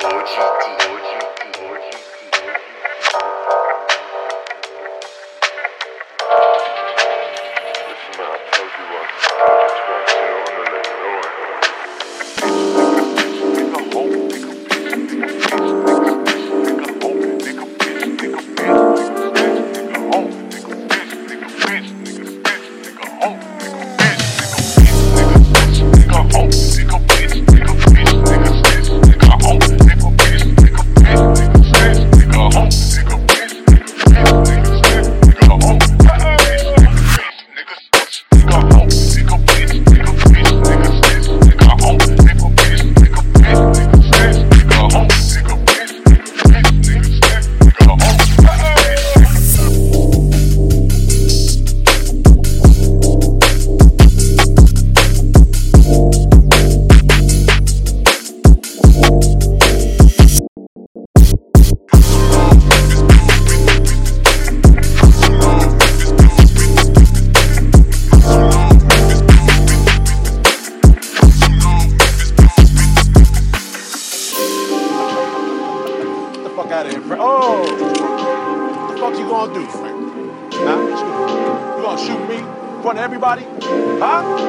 国际地理。国际 fuck out of here, Frank. Oh, what the fuck you gonna do, Frank? Huh? You gonna shoot me in front of everybody? Huh?